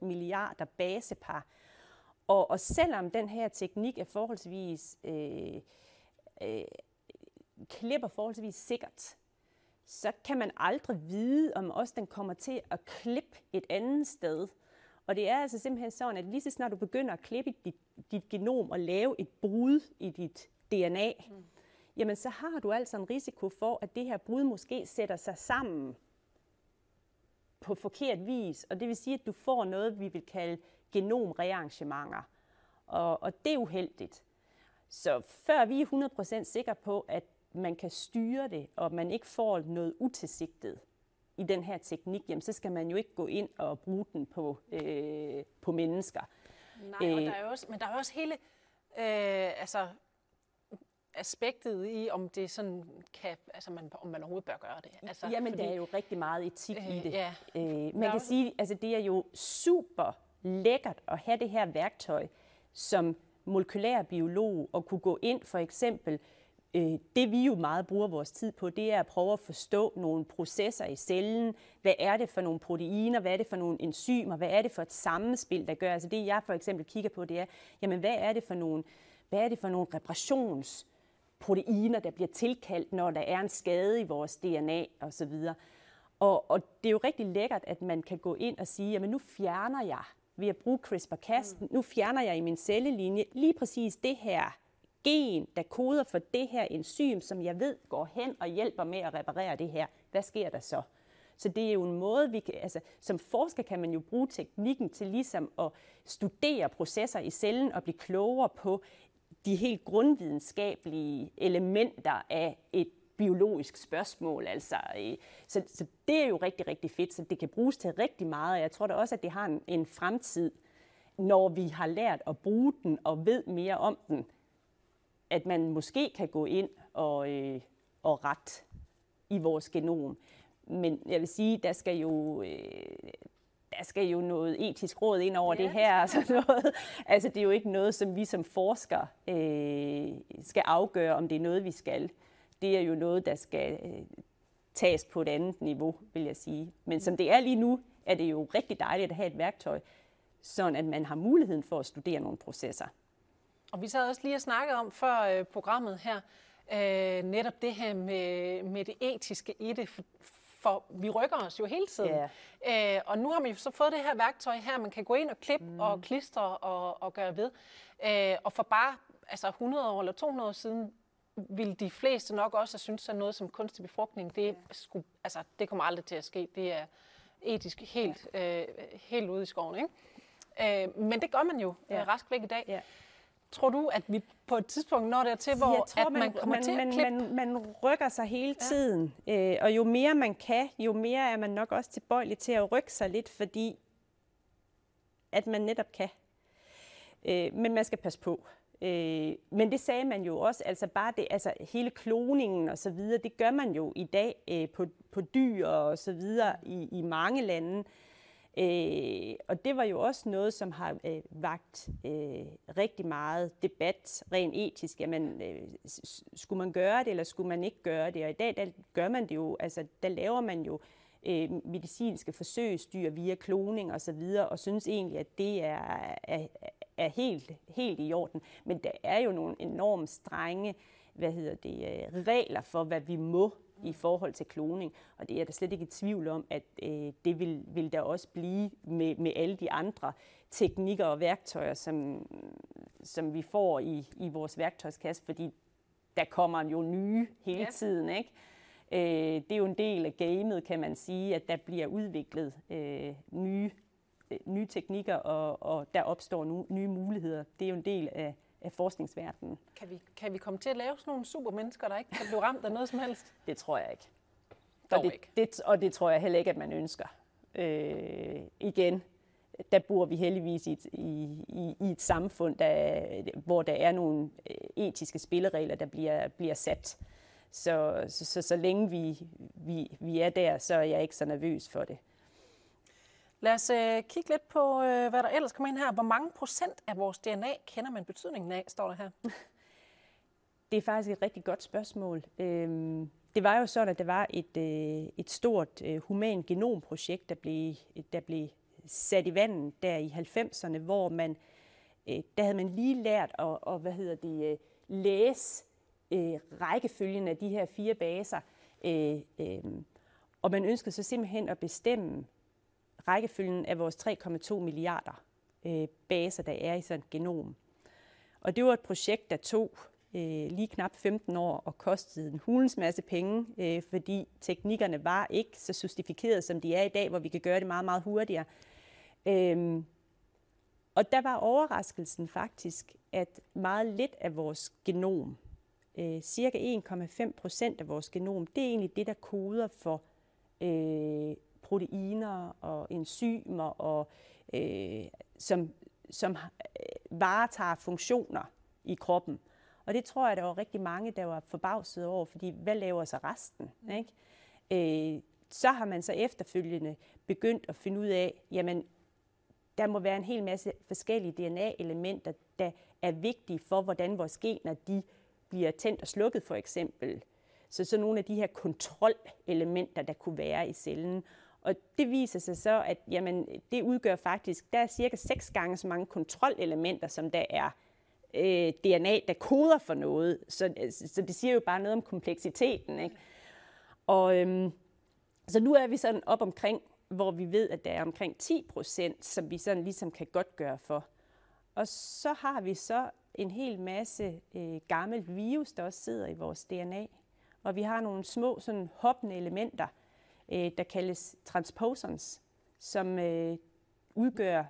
3,2 milliarder basepar. Og, og selvom den her teknik er forholdsvis øh, øh, klipper forholdsvis sikkert, så kan man aldrig vide, om også den kommer til at klippe et andet sted. Og det er altså simpelthen sådan, at lige så snart du begynder at klippe dit, dit genom og lave et brud i dit DNA, mm jamen så har du altså en risiko for, at det her brud måske sætter sig sammen på forkert vis. Og det vil sige, at du får noget, vi vil kalde genomrearrangementer. Og, og det er uheldigt. Så før vi er 100% sikre på, at man kan styre det, og man ikke får noget utilsigtet i den her teknik, jamen, så skal man jo ikke gå ind og bruge den på, øh, på mennesker. Nej, og der er jo også, men der er også hele øh, altså, aspektet i, om det sådan kan, altså man, om man overhovedet bør gøre det. Altså, Jamen, fordi, der er jo rigtig meget etik øh, i det. Ja. Øh, man kan også... sige, altså det er jo super lækkert at have det her værktøj som molekylær biolog og kunne gå ind for eksempel øh, det vi jo meget bruger vores tid på, det er at prøve at forstå nogle processer i cellen. Hvad er det for nogle proteiner? Hvad er det for nogle enzymer? Hvad er det for et sammenspil, der gør? Altså det jeg for eksempel kigger på, det er, jamen hvad er det for nogle, hvad er det for nogle reparationsproteiner, der bliver tilkaldt, når der er en skade i vores DNA osv. Og, og det er jo rigtig lækkert, at man kan gå ind og sige, jamen nu fjerner jeg ved at bruge CRISPR-Cas, mm. nu fjerner jeg i min cellelinje lige præcis det her gen, der koder for det her enzym, som jeg ved går hen og hjælper med at reparere det her. Hvad sker der så? Så det er jo en måde, vi kan, altså, som forsker kan man jo bruge teknikken til ligesom at studere processer i cellen og blive klogere på de helt grundvidenskabelige elementer af et biologisk spørgsmål. Altså, øh, så, så det er jo rigtig, rigtig fedt, så det kan bruges til rigtig meget, og jeg tror da også, at det har en, en fremtid, når vi har lært at bruge den og ved mere om den, at man måske kan gå ind og, øh, og ret i vores genom. Men jeg vil sige, der skal jo, øh, der skal jo noget etisk råd ind over ja. det her. Altså, noget. altså det er jo ikke noget, som vi som forskere øh, skal afgøre, om det er noget, vi skal. Det er jo noget, der skal øh, tages på et andet niveau, vil jeg sige. Men som det er lige nu, er det jo rigtig dejligt at have et værktøj, sådan at man har muligheden for at studere nogle processer. Og vi sad også lige og snakkede om før øh, programmet her, øh, netop det her med, med det etiske i det, for, for vi rykker os jo hele tiden. Yeah. Øh, og nu har man jo så fået det her værktøj her, man kan gå ind og klippe mm. og klistre og, og gøre ved. Øh, og for bare altså 100 år eller 200 år siden, ville de fleste nok også have syntes, at noget som kunstig befrugtning, det, skulle, altså, det kommer aldrig til at ske. Det er etisk helt, øh, helt ude i skoven. Ikke? Øh, men det gør man jo ja. øh, rask væk i dag. Ja. Tror du, at vi på et tidspunkt når dertil, hvor jeg tror, at man, man kommer man, til at klippe? Man, man rykker sig hele tiden, ja. øh, og jo mere man kan, jo mere er man nok også tilbøjelig til at rykke sig lidt, fordi at man netop kan. Øh, men man skal passe på. Øh, men det sagde man jo også, altså bare det, altså hele kloningen og så videre, det gør man jo i dag øh, på, på dyr og så videre i, i mange lande. Øh, Øh, og det var jo også noget, som har øh, vagt øh, rigtig meget debat rent etisk. Jamen, øh, skulle man gøre det, eller skulle man ikke gøre det? Og i dag, der gør man det jo, altså der laver man jo øh, medicinske forsøgsdyr via kloning og så videre, og synes egentlig, at det er, er, er helt, helt i orden. Men der er jo nogle enormt strenge hvad hedder det, øh, regler for, hvad vi må i forhold til kloning. Og det er der slet ikke i tvivl om, at øh, det vil, vil der også blive med, med alle de andre teknikker og værktøjer, som, som vi får i, i vores værktøjskasse, fordi der kommer jo nye hele ja. tiden. Ikke? Øh, det er jo en del af gamet, kan man sige, at der bliver udviklet øh, nye, øh, nye teknikker, og, og der opstår nu, nye muligheder. Det er jo en del af, af forskningsverdenen. Kan vi, kan vi komme til at lave sådan nogle supermennesker, der ikke kan blive ramt af noget som helst? Det tror jeg ikke. Dog og det, ikke. Det, og det tror jeg heller ikke, at man ønsker. Øh, igen, der bor vi heldigvis i et, i, i, i et samfund, der, hvor der er nogle øh, etiske spilleregler, der bliver, bliver sat. Så, så, så, så længe vi, vi, vi er der, så er jeg ikke så nervøs for det. Lad os øh, kigge lidt på, øh, hvad der ellers kommer ind her. Hvor mange procent af vores DNA kender man betydningen af, står der her? Det er faktisk et rigtig godt spørgsmål. Øhm, det var jo sådan, at der var et, øh, et stort øh, human genomprojekt, der blev, der blev sat i vandet der i 90'erne, hvor man, øh, der havde man lige lært at, og, hvad hedder det, øh, læse øh, rækkefølgen af de her fire baser. Øh, øh, og man ønskede så simpelthen at bestemme rækkefølgen af vores 3,2 milliarder øh, baser, der er i sådan et genom. Og det var et projekt, der tog øh, lige knap 15 år og kostede en hulens masse penge, øh, fordi teknikkerne var ikke så sofistikerede, som de er i dag, hvor vi kan gøre det meget, meget hurtigere. Øh, og der var overraskelsen faktisk, at meget lidt af vores genom, øh, cirka 1,5 procent af vores genom, det er egentlig det, der koder for øh, proteiner og enzymer, og, øh, som, som øh, varetager funktioner i kroppen. Og det tror jeg, der var rigtig mange, der var forbavset over, fordi hvad laver så resten? Ikke? Øh, så har man så efterfølgende begyndt at finde ud af, jamen, der må være en hel masse forskellige DNA-elementer, der er vigtige for, hvordan vores gener de bliver tændt og slukket, for eksempel. Så så nogle af de her kontrolelementer, der kunne være i cellen. Og det viser sig så, at jamen, det udgør faktisk, der er cirka seks gange så mange kontrolelementer, som der er øh, DNA, der koder for noget. Så, altså, så det siger jo bare noget om kompleksiteten. Ikke? Og øhm, så nu er vi sådan op omkring, hvor vi ved, at der er omkring 10 procent, som vi sådan ligesom kan godt gøre for. Og så har vi så en hel masse øh, gammelt virus, der også sidder i vores DNA. Og vi har nogle små sådan hoppende elementer, øh, der kaldes transposons, som øh, udgør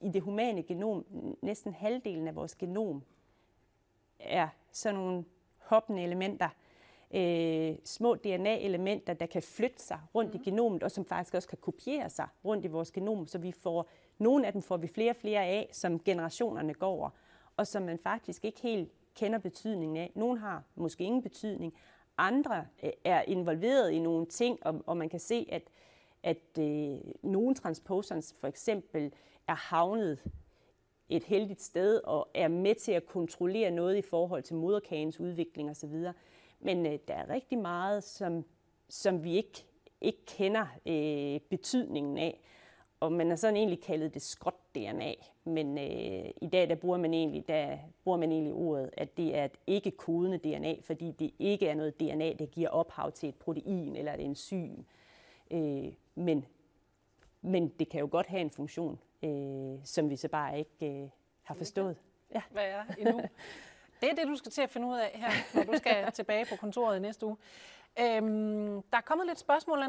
i det humane genom, næsten halvdelen af vores genom, er sådan nogle hoppende elementer, øh, små DNA-elementer, der kan flytte sig rundt mm. i genomet, og som faktisk også kan kopiere sig rundt i vores genom, så vi får, nogle af dem får vi flere og flere af, som generationerne går over, og som man faktisk ikke helt kender betydningen af. Nogle har måske ingen betydning, andre øh, er involveret i nogle ting, og, og man kan se, at, at øh, nogle transposons for eksempel er havnet et heldigt sted og er med til at kontrollere noget i forhold til moderkagens udvikling osv. Men øh, der er rigtig meget, som, som vi ikke, ikke kender øh, betydningen af. Og man har sådan egentlig kaldet det skrot-DNA. Men øh, i dag der bruger, man egentlig, der bruger man egentlig ordet, at det er et ikke-kodende DNA, fordi det ikke er noget DNA, der giver ophav til et protein eller et enzym. Øh, men, men det kan jo godt have en funktion, øh, som vi så bare ikke øh, har forstået. Ja. Hvad er endnu? Det er det, du skal til at finde ud af her, når du skal tilbage på kontoret i næste uge. Øhm, der er kommet lidt spørgsmål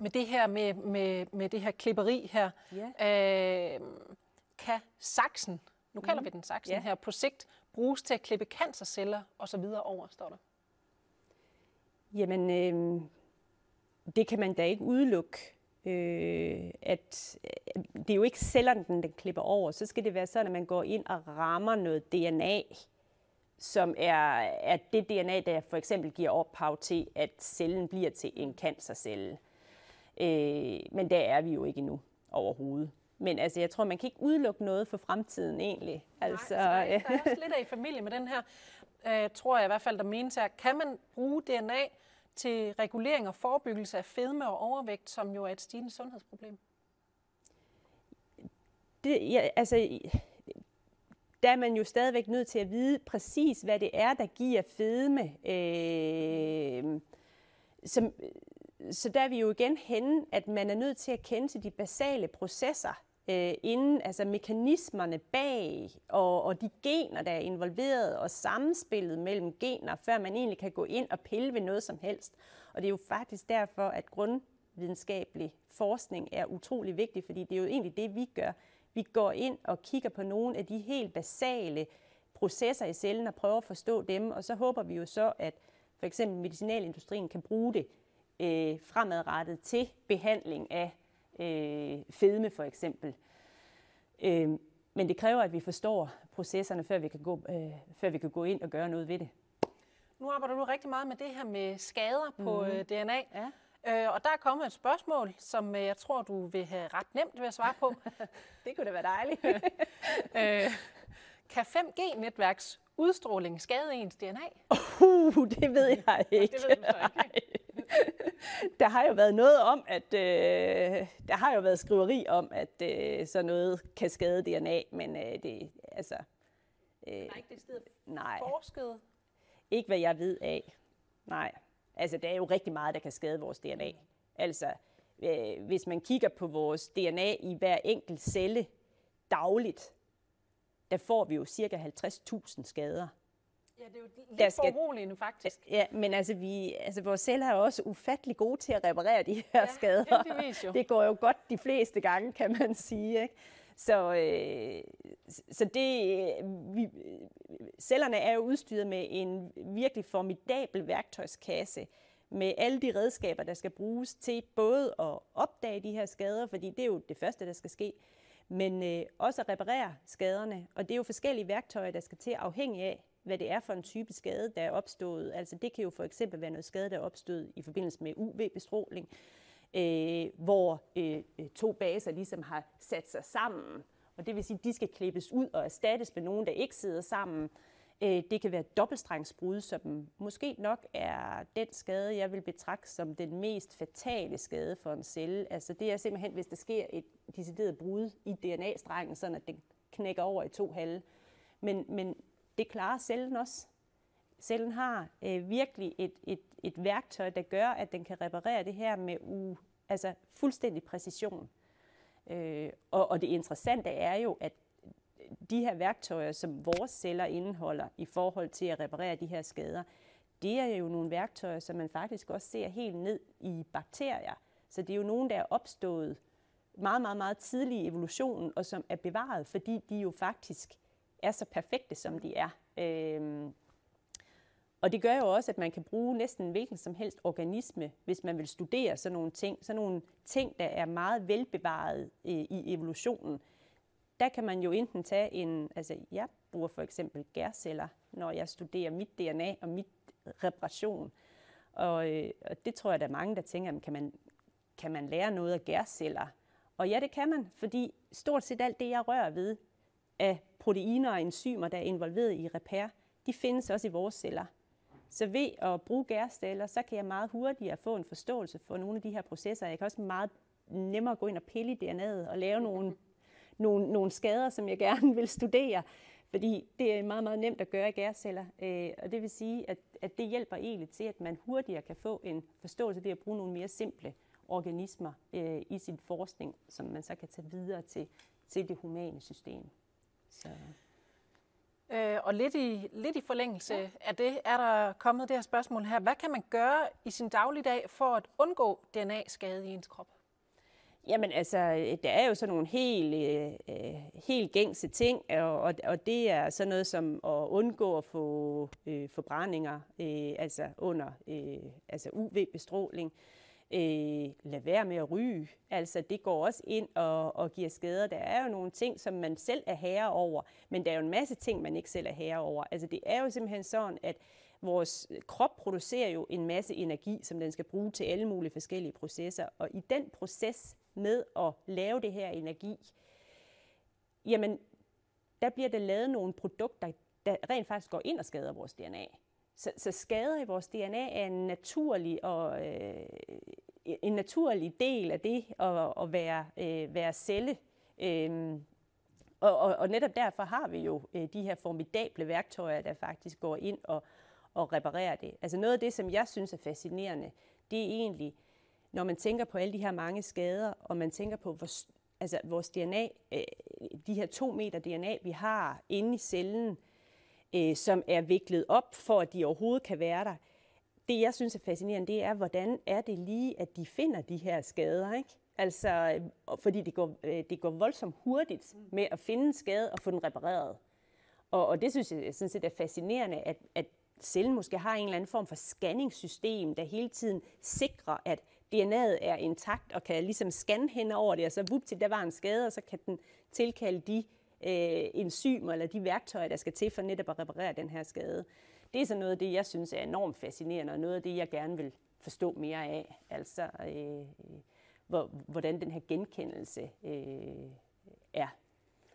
med det her med, med, med det her klipperi her. Ja. Øhm, kan saksen, nu kalder mm. vi den saksen ja. her, på sigt bruges til at klippe cancerceller og så videre over, står der? Jamen, øh, det kan man da ikke udelukke. øh, at det er jo ikke cellerne, den, den klipper over. Så skal det være sådan, at man går ind og rammer noget DNA, som er, er det DNA, der for eksempel giver ophav til, at cellen bliver til en cancercelle. Øh, men der er vi jo ikke endnu overhovedet. Men altså, jeg tror, man kan ikke udelukke noget for fremtiden egentlig. Altså, Nej, så der, er, der er også lidt af i familie med den her, øh, tror jeg i hvert fald, der menes her. Kan man bruge DNA til regulering og forebyggelse af fedme og overvægt, som jo er et stigende sundhedsproblem? Det, ja, altså, der er man jo stadigvæk nødt til at vide præcis, hvad det er, der giver fedme. Øh, som, så der er vi jo igen henne, at man er nødt til at kende til de basale processer øh, inden, altså mekanismerne bag og, og de gener, der er involveret, og samspillet mellem gener, før man egentlig kan gå ind og pille ved noget som helst. Og det er jo faktisk derfor, at grundvidenskabelig forskning er utrolig vigtig, fordi det er jo egentlig det, vi gør. Vi går ind og kigger på nogle af de helt basale processer i cellen og prøver at forstå dem, og så håber vi jo så, at for eksempel medicinalindustrien kan bruge det øh, fremadrettet til behandling af øh, fedme for eksempel. Øh, men det kræver, at vi forstår processerne, før vi, kan gå, øh, før vi kan gå ind og gøre noget ved det. Nu arbejder du rigtig meget med det her med skader på mm. øh, DNA. Ja. Øh, og der er kommet et spørgsmål, som øh, jeg tror, du vil have ret nemt ved at svare på. det kunne da være dejligt. øh, kan 5G-netværks udstråling skade ens DNA? Uh, det ved jeg ikke. det ved du så ikke. der har jo været noget om, at øh, der har jo været skriveri om, at øh, sådan noget kan skade DNA, men øh, det altså øh, der er ikke det sted nej. forsket? Ikke hvad jeg ved af. Nej. Altså der er jo rigtig meget der kan skade vores DNA. Altså øh, hvis man kigger på vores DNA i hver enkelt celle dagligt, der får vi jo cirka 50.000 skader. Ja, det er jo lidt der skal, foruroligende faktisk. Ja, men altså, vi, altså vores celler er også ufattelig gode til at reparere de her ja, skader. Jo. Det går jo godt de fleste gange, kan man sige. Ikke? Så, øh, så det, vi, cellerne er jo udstyret med en virkelig formidabel værktøjskasse med alle de redskaber, der skal bruges til både at opdage de her skader, fordi det er jo det første, der skal ske, men øh, også at reparere skaderne. Og det er jo forskellige værktøjer, der skal til afhængig af, hvad det er for en type skade, der er opstået. Altså det kan jo for eksempel være noget skade, der er opstået i forbindelse med UV-bestråling, øh, hvor øh, to baser ligesom har sat sig sammen. Og det vil sige, at de skal klippes ud og erstattes med nogen, der ikke sidder sammen. Øh, det kan være dobbeltstrengsbrud, som måske nok er den skade, jeg vil betragte som den mest fatale skade for en celle. Altså det er simpelthen, hvis der sker et decideret brud i DNA-strengen, sådan at den knækker over i to halve. Men, men det klarer cellen også. Cellen har øh, virkelig et, et, et værktøj, der gør, at den kan reparere det her med u, altså fuldstændig præcision. Øh, og, og det interessante er jo, at de her værktøjer, som vores celler indeholder i forhold til at reparere de her skader, det er jo nogle værktøjer, som man faktisk også ser helt ned i bakterier. Så det er jo nogen, der er opstået meget, meget, meget tidlig i evolutionen, og som er bevaret, fordi de jo faktisk er så perfekte, som de er. Øhm, og det gør jo også, at man kan bruge næsten hvilken som helst organisme, hvis man vil studere sådan nogle ting. Sådan nogle ting, der er meget velbevaret øh, i evolutionen. Der kan man jo enten tage en, altså jeg bruger for eksempel gærceller, når jeg studerer mit DNA og mit reparation. Og, øh, og det tror jeg, der er mange, der tænker, kan man, kan man lære noget af gærceller? Og ja, det kan man, fordi stort set alt det, jeg rører ved, af proteiner og enzymer, der er involveret i repair, de findes også i vores celler. Så ved at bruge gærceller, så kan jeg meget hurtigere få en forståelse for nogle af de her processer. Jeg kan også meget nemmere gå ind og pille i DNA'et og lave nogle, nogle, nogle skader, som jeg gerne vil studere. Fordi det er meget, meget nemt at gøre i gærceller. Øh, og det vil sige, at, at det hjælper egentlig til, at man hurtigere kan få en forståelse ved at bruge nogle mere simple organismer øh, i sin forskning, som man så kan tage videre til, til det humane system. Så. Øh, og lidt i, lidt i forlængelse ja. af det, er der kommet det her spørgsmål her. Hvad kan man gøre i sin dagligdag for at undgå DNA-skade i ens krop? Jamen altså, der er jo sådan nogle helt, øh, helt gængse ting, og, og, det er sådan noget som at undgå at få øh, forbrændinger øh, altså under øh, altså UV-bestråling. Øh, Øh, lad være med at ryge. Altså, det går også ind og, og giver skader. Der er jo nogle ting, som man selv er herre over, men der er jo en masse ting, man ikke selv er herre over. Altså, det er jo simpelthen sådan, at vores krop producerer jo en masse energi, som den skal bruge til alle mulige forskellige processer. Og i den proces med at lave det her energi, jamen, der bliver der lavet nogle produkter, der rent faktisk går ind og skader vores DNA. Så, så skader i vores DNA er en naturlig og øh, en naturlig del af det at, at være, øh, være celle. Øhm, og, og, og netop derfor har vi jo øh, de her formidable værktøjer, der faktisk går ind og, og reparerer det. Altså noget af det, som jeg synes er fascinerende, det er egentlig, når man tænker på alle de her mange skader, og man tænker på hvor, altså vores DNA, øh, de her to meter DNA, vi har inde i cellen, øh, Øh, som er viklet op for, at de overhovedet kan være der. Det, jeg synes er fascinerende, det er, hvordan er det lige, at de finder de her skader, ikke? Altså, øh, fordi det går, øh, det går voldsomt hurtigt med at finde en skade og få den repareret. Og, og det synes jeg sådan set er fascinerende, at, at cellen måske har en eller anden form for scanningssystem, der hele tiden sikrer, at DNA'et er intakt og kan ligesom scanne hen over det, og så vup til, der var en skade, og så kan den tilkalde de øh, enzymer eller de værktøjer, der skal til for netop at reparere den her skade. Det er så noget af det, jeg synes er enormt fascinerende, og noget af det, jeg gerne vil forstå mere af. Altså, øh, hvor, hvordan den her genkendelse øh, er.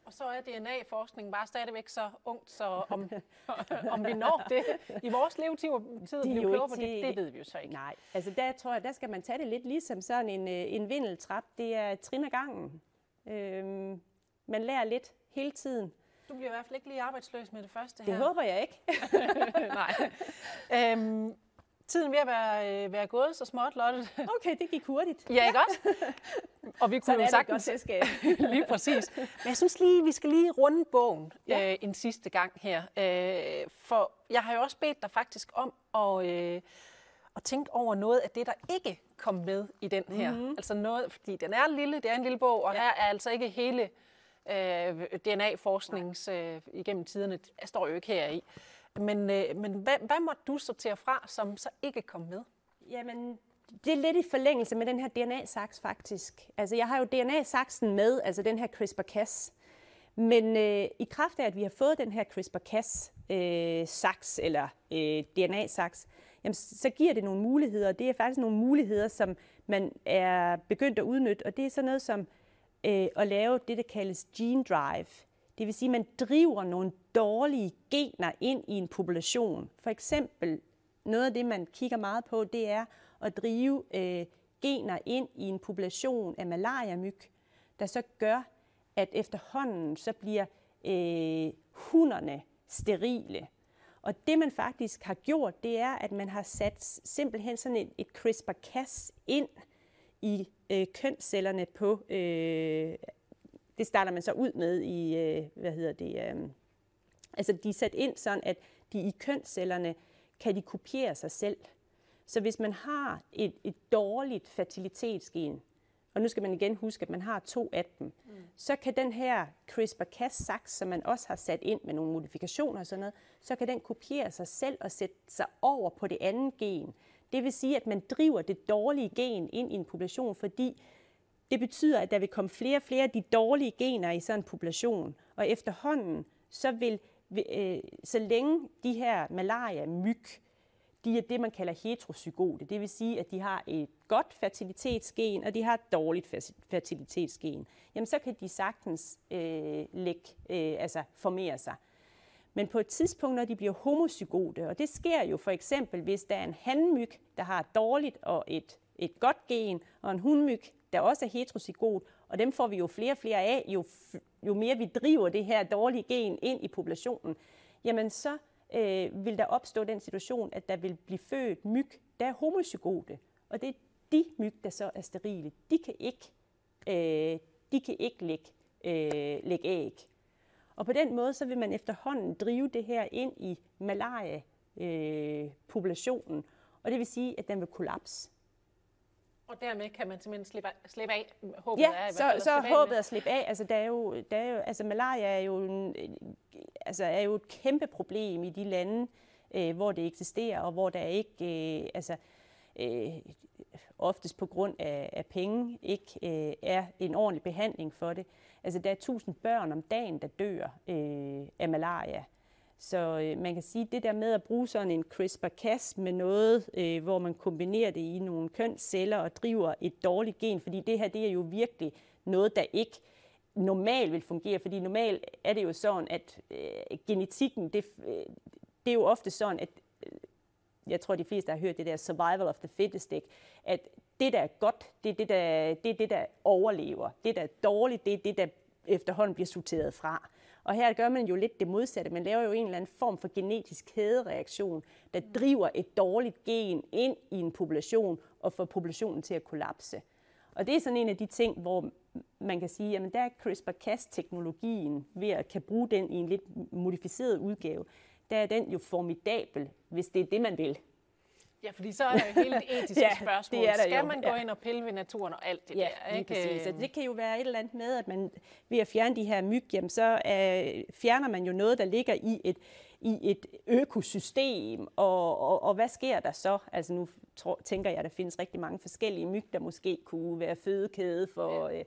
Og så er DNA-forskningen bare stadigvæk så ungt, så om, om vi når det i vores levetid, tid, De er blive jo klogere på det, det ved vi jo så ikke. Nej, altså der tror jeg, der skal man tage det lidt ligesom sådan en, øh, en vindeltrap. Det er trin ad gangen. Øhm, man lærer lidt hele tiden. Du bliver i hvert fald ikke lige arbejdsløs med det første Det her. håber jeg ikke. Nej. Øhm, tiden ved at være, øh, være gået så småt, Lotte. Okay, det gik hurtigt. Ja, ikke også? Og vi kunne Sådan jo er det et godt sagtens lige præcis. Men jeg synes lige, vi skal lige runde bogen Ja. øh, en sidste gang her. Øh, for jeg har jo også bedt dig faktisk om at, øh, at tænke over noget af det, der ikke kom med i den her. Mhm. Mm-hmm. Altså noget, fordi den er lille, det er en lille bog, og ja. her er altså ikke hele øh, DNA-forsknings øh, igennem tiderne. Står jo ikke her i. Men, øh, men hvad, hvad måtte du sortere fra, som så ikke kom med? Jamen, det er lidt i forlængelse med den her DNA-saks faktisk. Altså, jeg har jo DNA-saksen med, altså den her CRISPR-Cas. Men øh, i kraft af, at vi har fået den her CRISPR-Cas-saks, eller øh, DNA-saks, jamen, så giver det nogle muligheder. Det er faktisk nogle muligheder, som man er begyndt at udnytte, og det er sådan noget som øh, at lave det, der kaldes gene drive. Det vil sige, at man driver nogle dårlige gener ind i en population. For eksempel noget af det, man kigger meget på, det er at drive øh, gener ind i en population af malariamyg, der så gør, at efterhånden så bliver øh, hunderne sterile. Og det man faktisk har gjort, det er, at man har sat simpelthen sådan et, et CRISPR-Cas ind i øh, kønscellerne på, øh, det starter man så ud med i, øh, hvad hedder det, øh, altså de er sat ind sådan, at de i kønscellerne kan de kopiere sig selv. Så hvis man har et, et dårligt fertilitetsgen, og nu skal man igen huske, at man har to af dem, mm. så kan den her CRISPR-Cas-saks, som man også har sat ind med nogle modifikationer og sådan noget, så kan den kopiere sig selv og sætte sig over på det andet gen. Det vil sige, at man driver det dårlige gen ind i en population, fordi det betyder, at der vil komme flere og flere af de dårlige gener i sådan en population. Og efterhånden, så vil, øh, så længe de her malaria-myg, de er det, man kalder heterozygote. Det vil sige, at de har et godt fertilitetsgen, og de har et dårligt fertilitetsgen. Jamen, så kan de sagtens øh, lægge, øh, altså formere sig. Men på et tidspunkt, når de bliver homozygote, og det sker jo for eksempel, hvis der er en hanmyg, der har et dårligt og et, et godt gen, og en hunmyg, der også er heterozygot, og dem får vi jo flere og flere af, jo, jo mere vi driver det her dårlige gen ind i populationen, jamen så øh, vil der opstå den situation, at der vil blive født myg, der er homozygote. Og det er de myg, der så er sterile. De kan ikke, øh, de kan ikke lægge, øh, lægge æg. Og på den måde, så vil man efterhånden drive det her ind i malaria-populationen. Øh, og det vil sige, at den vil kollapse. Og dermed kan man simpelthen slippe af. Slippe af. Håbet er i Ja, hvert så, fald så er håbet at slippe af. Altså, der er jo, der er jo, altså malaria er jo, en, altså, er jo et kæmpe problem i de lande, øh, hvor det eksisterer, og hvor der ikke, øh, altså, øh, oftest på grund af, af penge, ikke øh, er en ordentlig behandling for det. Altså, der er tusind børn om dagen, der dør øh, af malaria. Så øh, man kan sige, at det der med at bruge sådan en CRISPR-Cas med noget, øh, hvor man kombinerer det i nogle kønsceller og driver et dårligt gen, fordi det her det er jo virkelig noget, der ikke normalt vil fungere, fordi normalt er det jo sådan, at øh, genetikken, det, øh, det er jo ofte sådan, at øh, jeg tror, de fleste har hørt det der survival of the fittest, ikke? at det, der er godt, det er det, der, det er det, der overlever. Det, der er dårligt, det er det, der efterhånden bliver sorteret fra. Og her gør man jo lidt det modsatte. Man laver jo en eller anden form for genetisk kædereaktion, der driver et dårligt gen ind i en population og får populationen til at kollapse. Og det er sådan en af de ting, hvor man kan sige, at der er CRISPR-Cas-teknologien ved at kan bruge den i en lidt modificeret udgave, der er den jo formidabel, hvis det er det, man vil. Ja, fordi så er der jo hele det etiske ja, spørgsmål. Det er der Skal jo. man gå ja. ind og pille ved naturen og alt det ja, der? Ikke? Præcis. Så det kan jo være et eller andet med, at man ved at fjerne de her myg, jamen, så øh, fjerner man jo noget, der ligger i et, i et økosystem, og, og, og hvad sker der så? Altså nu tror, tænker jeg, at der findes rigtig mange forskellige myg, der måske kunne være fødekæde for, ja.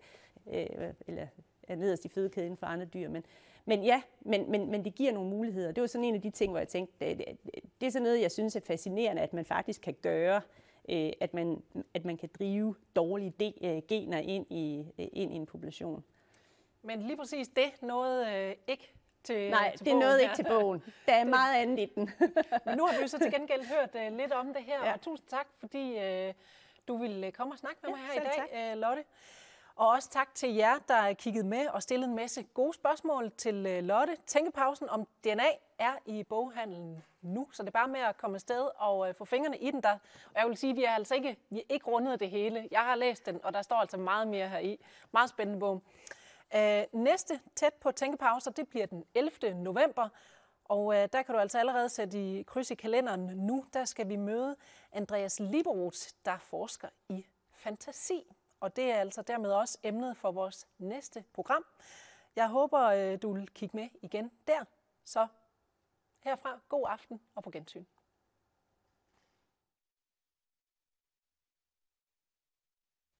øh, øh, eller er nederst i fødekæden for andre dyr, men, men ja, men, men, men det giver nogle muligheder. Det var sådan en af de ting, hvor jeg tænkte, det, det, det er sådan noget, jeg synes er fascinerende, at man faktisk kan gøre, øh, at, man, at man kan drive dårlige de, øh, gener ind i, øh, ind i en population. Men lige præcis det nåede øh, ikke til Nej, til det nåede ikke til bogen. Der er meget andet i den. Men nu har vi jo så til gengæld hørt øh, lidt om det her, ja. og tusind tak, fordi øh, du ville komme og snakke med ja, mig her i dag, tak. øh, Lotte. Og også tak til jer, der har kigget med og stillet en masse gode spørgsmål til øh, Lotte. Tænkepausen om DNA er i boghandlen nu, så det er bare med at komme afsted og øh, få fingrene i den der. Og jeg vil sige, at vi er altså ikke, vi er ikke rundet det hele. Jeg har læst den, og der står altså meget mere her i. Meget spændende bog. Øh, næste tæt på tænkepauser, det bliver den 11. november. Og øh, der kan du altså allerede sætte i kryds i kalenderen nu. Der skal vi møde Andreas Liberoth, der forsker i fantasi. Og det er altså dermed også emnet for vores næste program. Jeg håber, øh, du vil kigge med igen der. Så herfra, god aften og på gensyn.